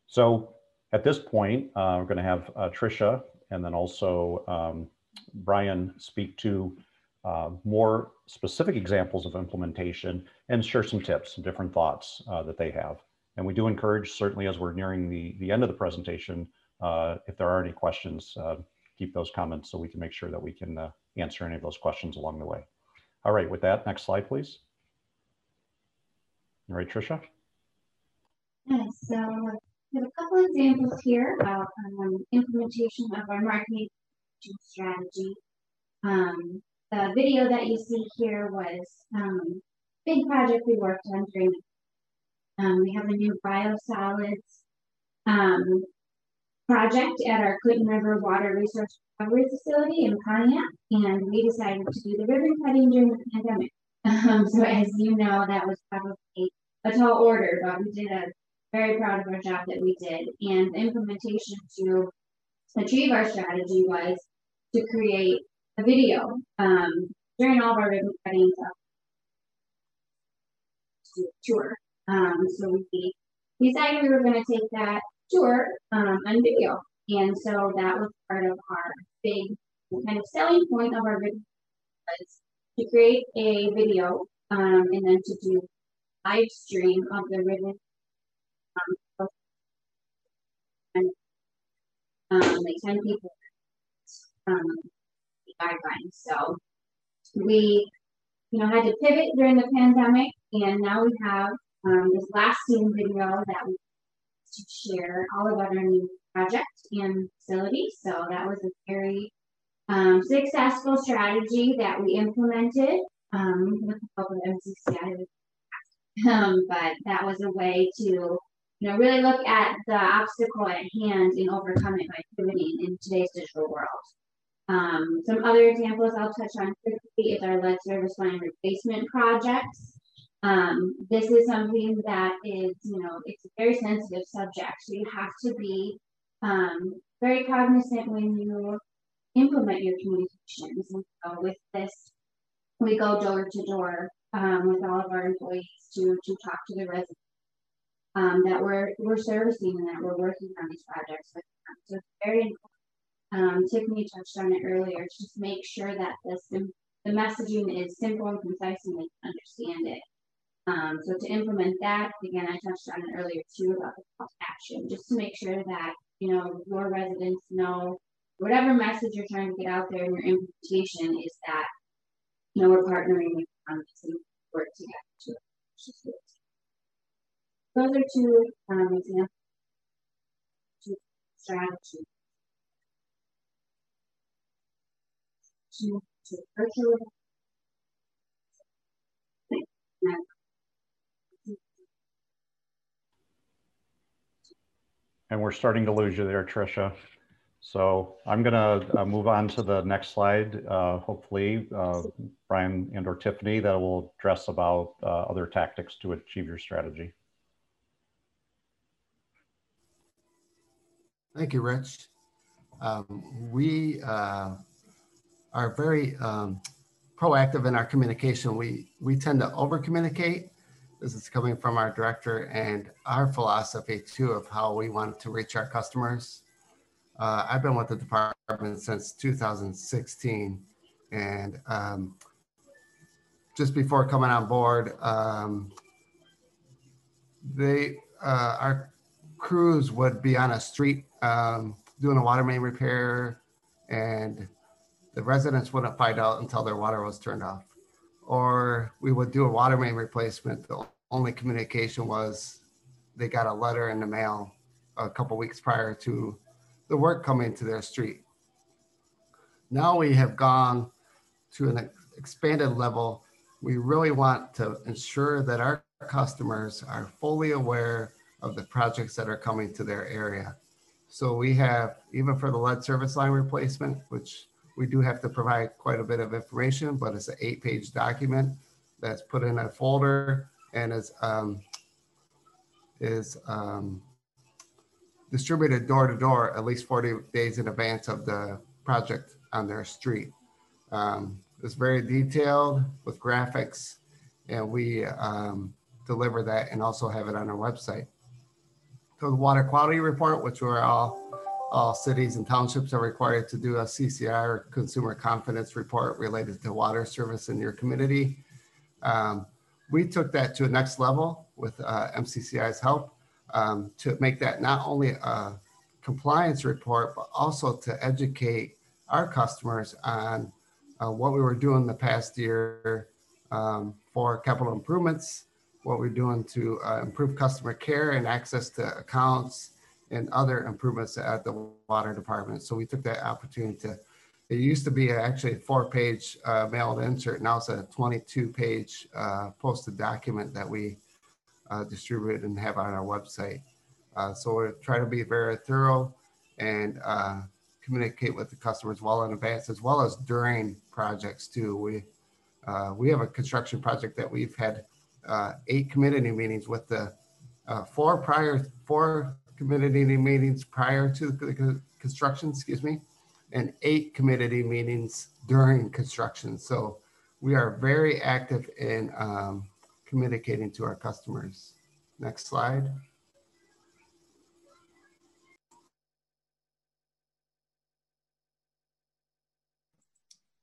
So at this point, uh, we're going to have uh, Tricia and then also um, Brian speak to uh, more specific examples of implementation and share some tips, some different thoughts uh, that they have. And we do encourage, certainly as we're nearing the, the end of the presentation, uh, if there are any questions, uh, keep those comments so we can make sure that we can uh, answer any of those questions along the way. All right, with that, next slide, please. All right, Tricia. Yeah, so we have a couple examples here of um, implementation of our marketing strategy. Um, the video that you see here was um, big project we worked on during. Um, we have a new biosolids um, project at our Clinton River Water Resource Recovery Facility in Pontiac, and we decided to do the ribbon cutting during the pandemic. Um, so as you know, that was probably a tall order, but we did a very proud of our job that we did. And the implementation to achieve our strategy was to create a video um, during all of our ribbon cutting tour. Um, so we decided we were going to take that tour um, on video. And so that was part of our big kind of selling point of our video was to create a video um, and then to do live stream of the ribbon um, um, like 10 people um, guidelines. So we, you know, had to pivot during the pandemic, and now we have um, this lasting video that we to share all about our new project and facility. So that was a very um, successful strategy that we implemented um, with the help of MCCI. Um, but that was a way to, you know, really look at the obstacle at hand and overcome it by pivoting in today's digital world. Um, some other examples I'll touch on quickly is our lead service line replacement projects. Um, this is something that is, you know, it's a very sensitive subject. So you have to be um, very cognizant when you implement your communications. And so with this, we go door to door um, with all of our employees to, to talk to the residents um, that we're, we're servicing and that we're working on these projects with. So it's very important. Um, Tiffany touched on it earlier, just make sure that this, the messaging is simple and concise and they can understand it. Um, so to implement that, again, I touched on it earlier too about the call to action, just to make sure that, you know, your residents know whatever message you're trying to get out there in your implementation is that, you know, we're partnering with Congress and work together to Those are two um, examples, two strategies. To, to virtually And we're starting to lose you there, Tricia. So I'm going to uh, move on to the next slide. Uh, hopefully, uh, Brian and or Tiffany that will address about uh, other tactics to achieve your strategy. Thank you, Rich. Um, we uh, are very um, proactive in our communication. We we tend to over communicate this is coming from our director and our philosophy too of how we want to reach our customers. Uh, I've been with the department since 2016, and um, just before coming on board, um, they uh, our crews would be on a street um, doing a water main repair, and the residents wouldn't find out until their water was turned off or we would do a water main replacement. The only communication was they got a letter in the mail a couple weeks prior to the work coming to their street. Now we have gone to an expanded level. We really want to ensure that our customers are fully aware of the projects that are coming to their area. So we have, even for the lead service line replacement, which we do have to provide quite a bit of information, but it's an eight page document that's put in a folder and is, um, is um, distributed door to door at least 40 days in advance of the project on their street. Um, it's very detailed with graphics, and we um, deliver that and also have it on our website. So the water quality report, which we're all all cities and townships are required to do a CCR consumer confidence report related to water service in your community. Um, we took that to a next level with uh, MCCI's help um, to make that not only a compliance report, but also to educate our customers on uh, what we were doing the past year um, for capital improvements, what we're doing to uh, improve customer care and access to accounts, and other improvements at the water department. So we took that opportunity to, it used to be actually a four page uh, mailed insert. Now it's a 22 page uh, posted document that we uh, distribute and have on our website. Uh, so we try to be very thorough and uh, communicate with the customers well in advance as well as during projects too. We, uh, we have a construction project that we've had eight community meetings with the four prior, four community meetings prior to the construction, excuse me, and eight community meetings during construction. So we are very active in um, communicating to our customers. Next slide.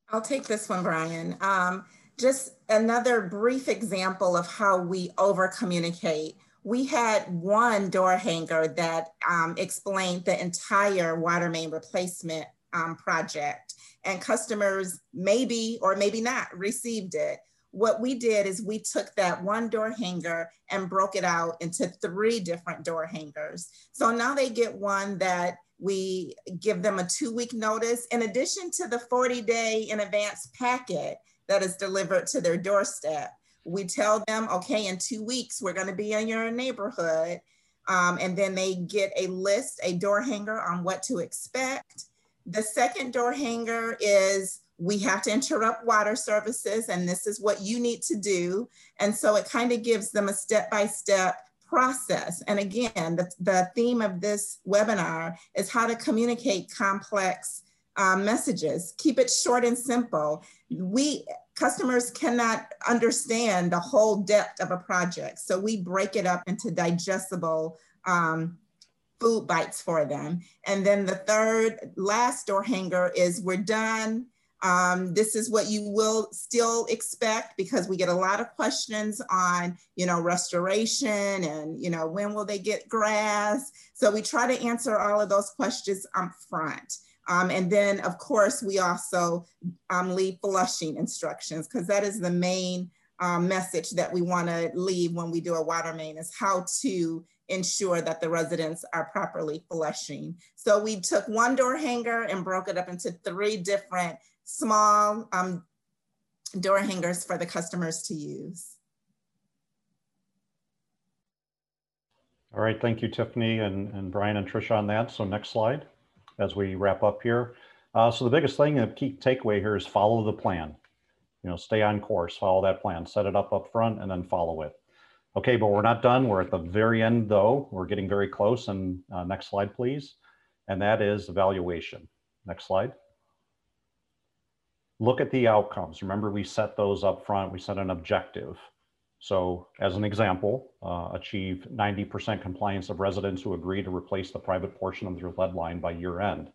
I'll take this one, Brian. Um, just another brief example of how we over communicate we had one door hanger that um, explained the entire water main replacement um, project and customers maybe or maybe not received it. What we did is we took that one door hanger and broke it out into three different door hangers. So now they get one that we give them a two week notice in addition to the 40 day in advance packet that is delivered to their doorstep we tell them, okay, in two weeks, we're going to be in your neighborhood. Um, and then they get a list, a door hanger on what to expect. The second door hanger is we have to interrupt water services, and this is what you need to do. And so it kind of gives them a step by step process. And again, the, the theme of this webinar is how to communicate complex um, messages. Keep it short and simple. We customers cannot understand the whole depth of a project. So we break it up into digestible um, food bites for them. And then the third last door hanger is we're done. Um, this is what you will still expect because we get a lot of questions on, you know, restoration and, you know, when will they get grass? So we try to answer all of those questions up front. Um, and then of course, we also um, leave flushing instructions because that is the main um, message that we wanna leave when we do a water main is how to ensure that the residents are properly flushing. So we took one door hanger and broke it up into three different small um, door hangers for the customers to use. All right, thank you, Tiffany and, and Brian and Trisha on that. So next slide as we wrap up here. Uh, so the biggest thing, the key takeaway here is follow the plan. You know, stay on course, follow that plan, set it up up front and then follow it. Okay, but we're not done. We're at the very end though. We're getting very close and uh, next slide, please. And that is evaluation. Next slide. Look at the outcomes. Remember we set those up front. We set an objective. So as an example, uh, achieve 90% compliance of residents who agree to replace the private portion of their lead line by year end.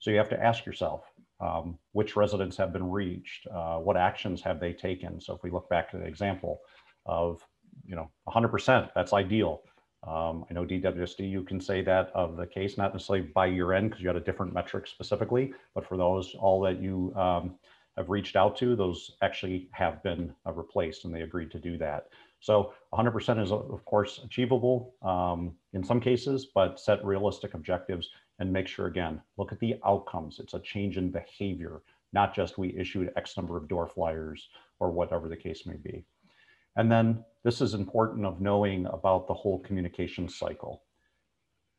So you have to ask yourself, um, which residents have been reached? Uh, what actions have they taken? So if we look back to the example of, you know, 100%, that's ideal. Um, I know DWSD, you can say that of the case, not necessarily by year end because you had a different metric specifically, but for those, all that you um, have reached out to, those actually have been uh, replaced and they agreed to do that. So 100% is of course achievable um, in some cases, but set realistic objectives and make sure again, look at the outcomes. It's a change in behavior, not just we issued X number of door flyers or whatever the case may be. And then this is important of knowing about the whole communication cycle.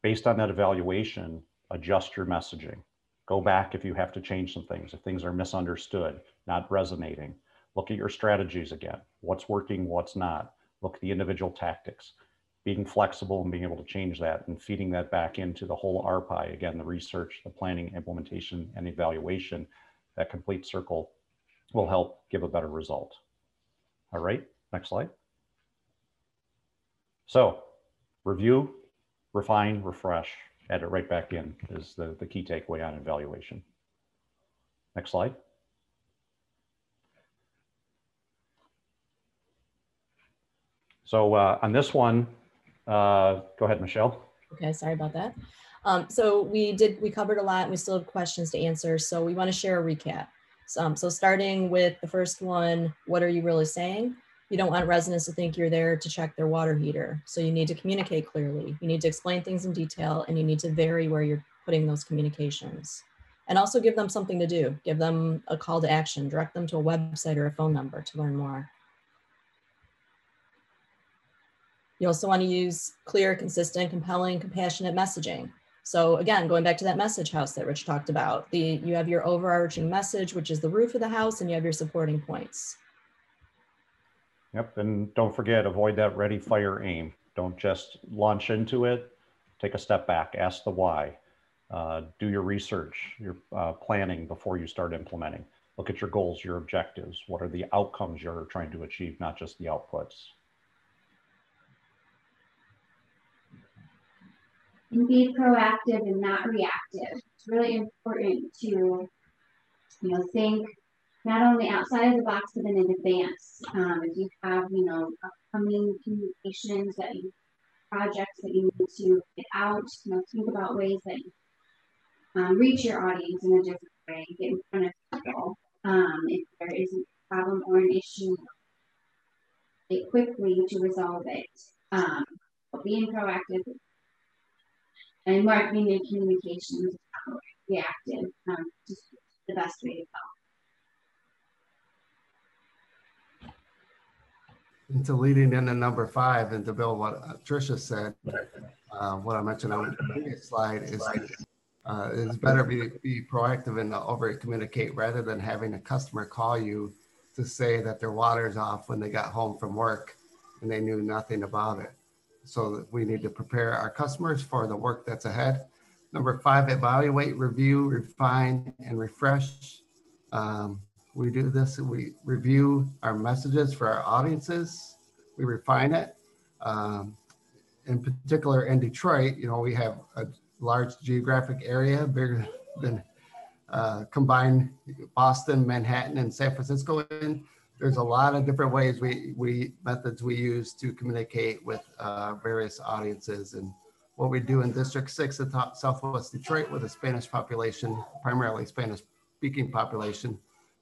Based on that evaluation, adjust your messaging. Go back if you have to change some things, if things are misunderstood, not resonating. Look at your strategies again. What's working, what's not. Look at the individual tactics. being flexible and being able to change that and feeding that back into the whole RPI, again, the research, the planning, implementation, and evaluation, that complete circle will help give a better result. All right, next slide. So review, refine, refresh, add it right back in is the, the key takeaway on evaluation. Next slide. So uh, on this one, uh, go ahead, Michelle. Okay, sorry about that. Um, so we did, we covered a lot and we still have questions to answer. So we want to share a recap. So, um, so starting with the first one, what are you really saying? You don't want residents to think you're there to check their water heater. So you need to communicate clearly. You need to explain things in detail and you need to vary where you're putting those communications. And also give them something to do. Give them a call to action, direct them to a website or a phone number to learn more. You also want to use clear, consistent, compelling, compassionate messaging. So again, going back to that message house that Rich talked about, the you have your overarching message, which is the roof of the house, and you have your supporting points. Yep, and don't forget, avoid that ready, fire, aim. Don't just launch into it. Take a step back, ask the why. Uh, do your research, your uh, planning before you start implementing. Look at your goals, your objectives. What are the outcomes you're trying to achieve, not just the outputs. and be proactive and not reactive. It's really important to, you know, think not only outside of the box, but then in advance. Um, if you have, you know, upcoming communications that you, projects that you need to get out, you know, think about ways that you um, reach your audience in a different way, get in front of people. Um, if there is a problem or an issue, it quickly to resolve it. Um, but being proactive and marketing and communications reactive, um, just the best way to go. And to leading into number five and to build what Tricia said, uh, what I mentioned on the previous slide is uh, it's better be, be proactive and over communicate rather than having a customer call you to say that their water's off when they got home from work and they knew nothing about it so we need to prepare our customers for the work that's ahead. Number five, evaluate, review, refine, and refresh. Um, we do this, we review our messages for our audiences, we refine it. Um, in particular, in Detroit, you know, we have a large geographic area, bigger than uh, combined Boston, Manhattan, and San Francisco. And there's a lot of different ways we, we methods we use to communicate with uh, various audiences. And what we do in District 6 of Southwest Detroit with a Spanish population, primarily Spanish speaking population,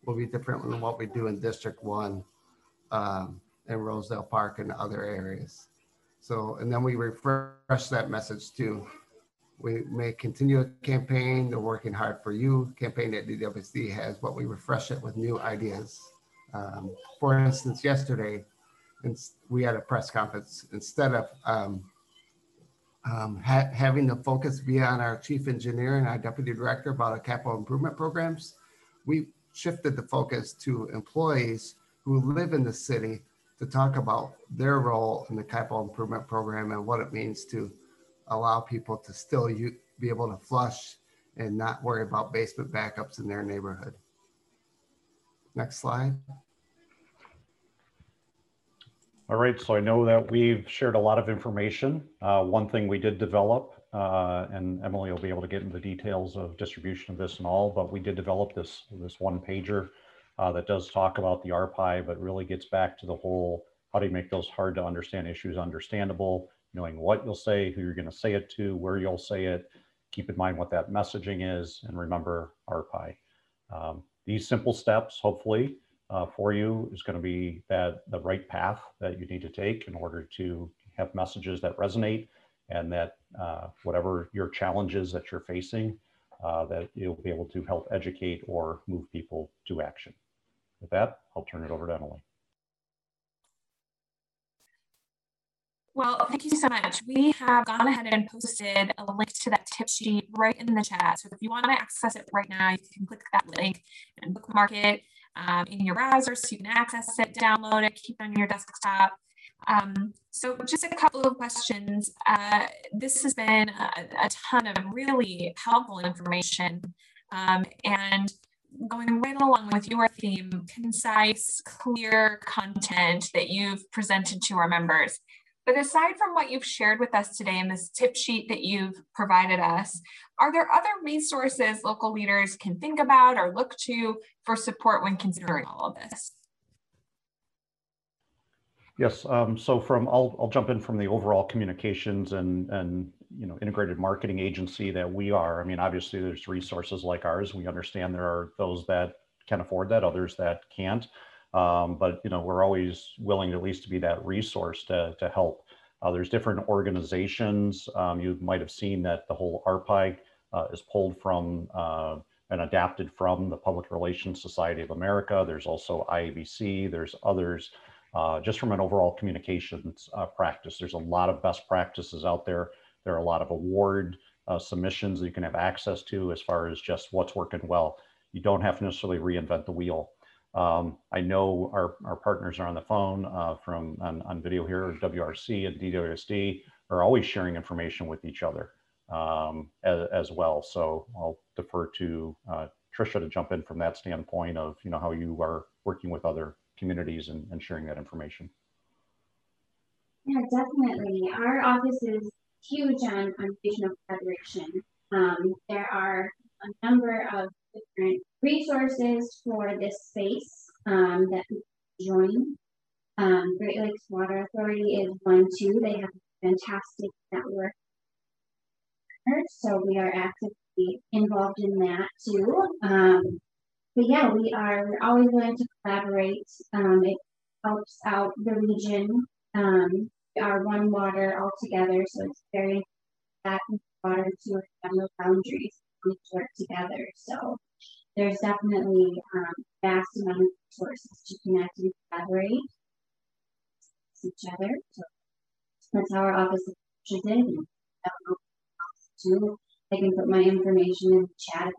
will be different than what we do in District 1 um, in Rosedale Park and other areas. So, and then we refresh that message too. We may continue a campaign, the Working Hard for You campaign that DWC has, but we refresh it with new ideas. Um, for instance, yesterday, we had a press conference. Instead of um, um, ha having the focus be on our chief engineer and our deputy director about our capital improvement programs, we shifted the focus to employees who live in the city to talk about their role in the capital improvement program and what it means to allow people to still be able to flush and not worry about basement backups in their neighborhood. Next slide. All right, so I know that we've shared a lot of information. Uh, one thing we did develop, uh, and Emily will be able to get into the details of distribution of this and all, but we did develop this, this one pager uh, that does talk about the RPI, but really gets back to the whole, how do you make those hard to understand issues understandable, knowing what you'll say, who you're gonna say it to, where you'll say it, keep in mind what that messaging is, and remember RPI. Um, these simple steps, hopefully, uh, for you is going to be that the right path that you need to take in order to have messages that resonate and that uh, whatever your challenges that you're facing, uh, that you'll be able to help educate or move people to action. With that, I'll turn it over to Emily. Well, thank you so much. We have gone ahead and posted a link to that tip sheet right in the chat. So if you want to access it right now, you can click that link and bookmark it um, in your browser so you can access it, download it, keep it on your desktop. Um, So just a couple of questions. Uh, this has been a, a, ton of really helpful information um, and going right along with your theme, concise, clear content that you've presented to our members. But aside from what you've shared with us today in this tip sheet that you've provided us, are there other resources local leaders can think about or look to for support when considering all of this? Yes, um, so from, I'll, I'll jump in from the overall communications and, and, you know, integrated marketing agency that we are. I mean, obviously there's resources like ours. We understand there are those that can afford that, others that can't. Um, but, you know, we're always willing at least to be that resource to, to help. Uh, there's different organizations. Um, you might have seen that the whole ARPI uh, is pulled from uh, and adapted from the Public Relations Society of America. There's also IABC, there's others uh, just from an overall communications uh, practice. There's a lot of best practices out there. There are a lot of award uh, submissions that you can have access to as far as just what's working well. You don't have to necessarily reinvent the wheel. Um, I know our, our partners are on the phone uh, from on, on, video here, WRC and DWSD are always sharing information with each other um, as, as, well. So I'll defer to uh, Trisha to jump in from that standpoint of you know how you are working with other communities and, and sharing that information. Yeah, definitely. Our office is huge on, on regional collaboration. Um, there are a number of different resources for this space um, that we join. Um, Great Lakes Water Authority is one too. They have a fantastic network. So we are actively involved in that too. Um, but yeah, we are we're always willing to collaborate. Um, it helps out the region. Um, are one water all together, so it's very that water to have no boundaries. We work together. So there's definitely um, vast amount of resources to connect and collaborate with each other. So that's how our office is in. Too. I can put my information in the chat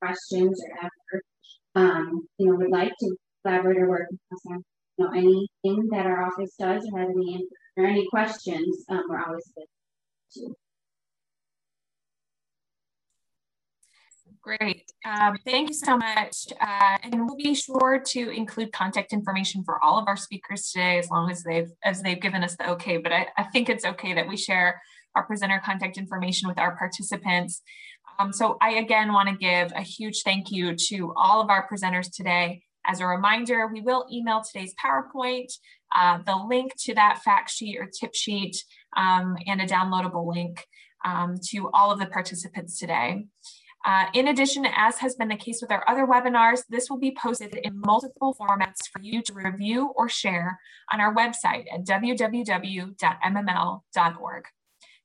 questions or ever, um, you know, would like to collaborate or work with us on, you know, anything that our office does or has any or any questions, um, we're always good to. Great. Um, thank you so much. Uh, and we'll be sure to include contact information for all of our speakers today, as long as they've as they've given us the okay. But I, I think it's okay that we share our presenter contact information with our participants. Um, so I again want to give a huge thank you to all of our presenters today. As a reminder, we will email today's PowerPoint, uh, the link to that fact sheet or tip sheet, um, and a downloadable link um, to all of the participants today. Uh, in addition, as has been the case with our other webinars, this will be posted in multiple formats for you to review or share on our website at www.mml.org.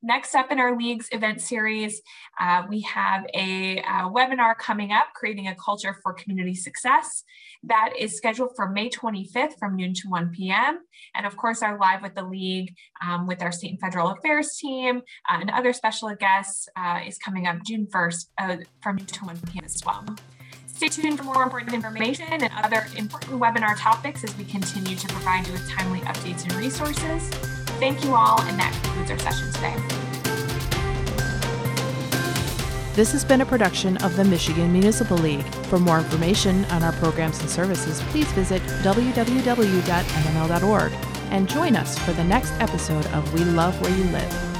Next up in our Leagues event series, uh, we have a, a, webinar coming up, Creating a Culture for Community Success. That is scheduled for May 25th from noon to 1 p.m. And of course, our Live with the League um, with our State and Federal Affairs team uh, and other special guests uh, is coming up June 1st uh, from noon to 1 p.m. as well. Stay tuned for more important information and other important webinar topics as we continue to provide you with timely updates and resources. Thank you all, and that concludes our session today. This has been a production of the Michigan Municipal League. For more information on our programs and services, please visit www.mml.org and join us for the next episode of We Love Where You Live.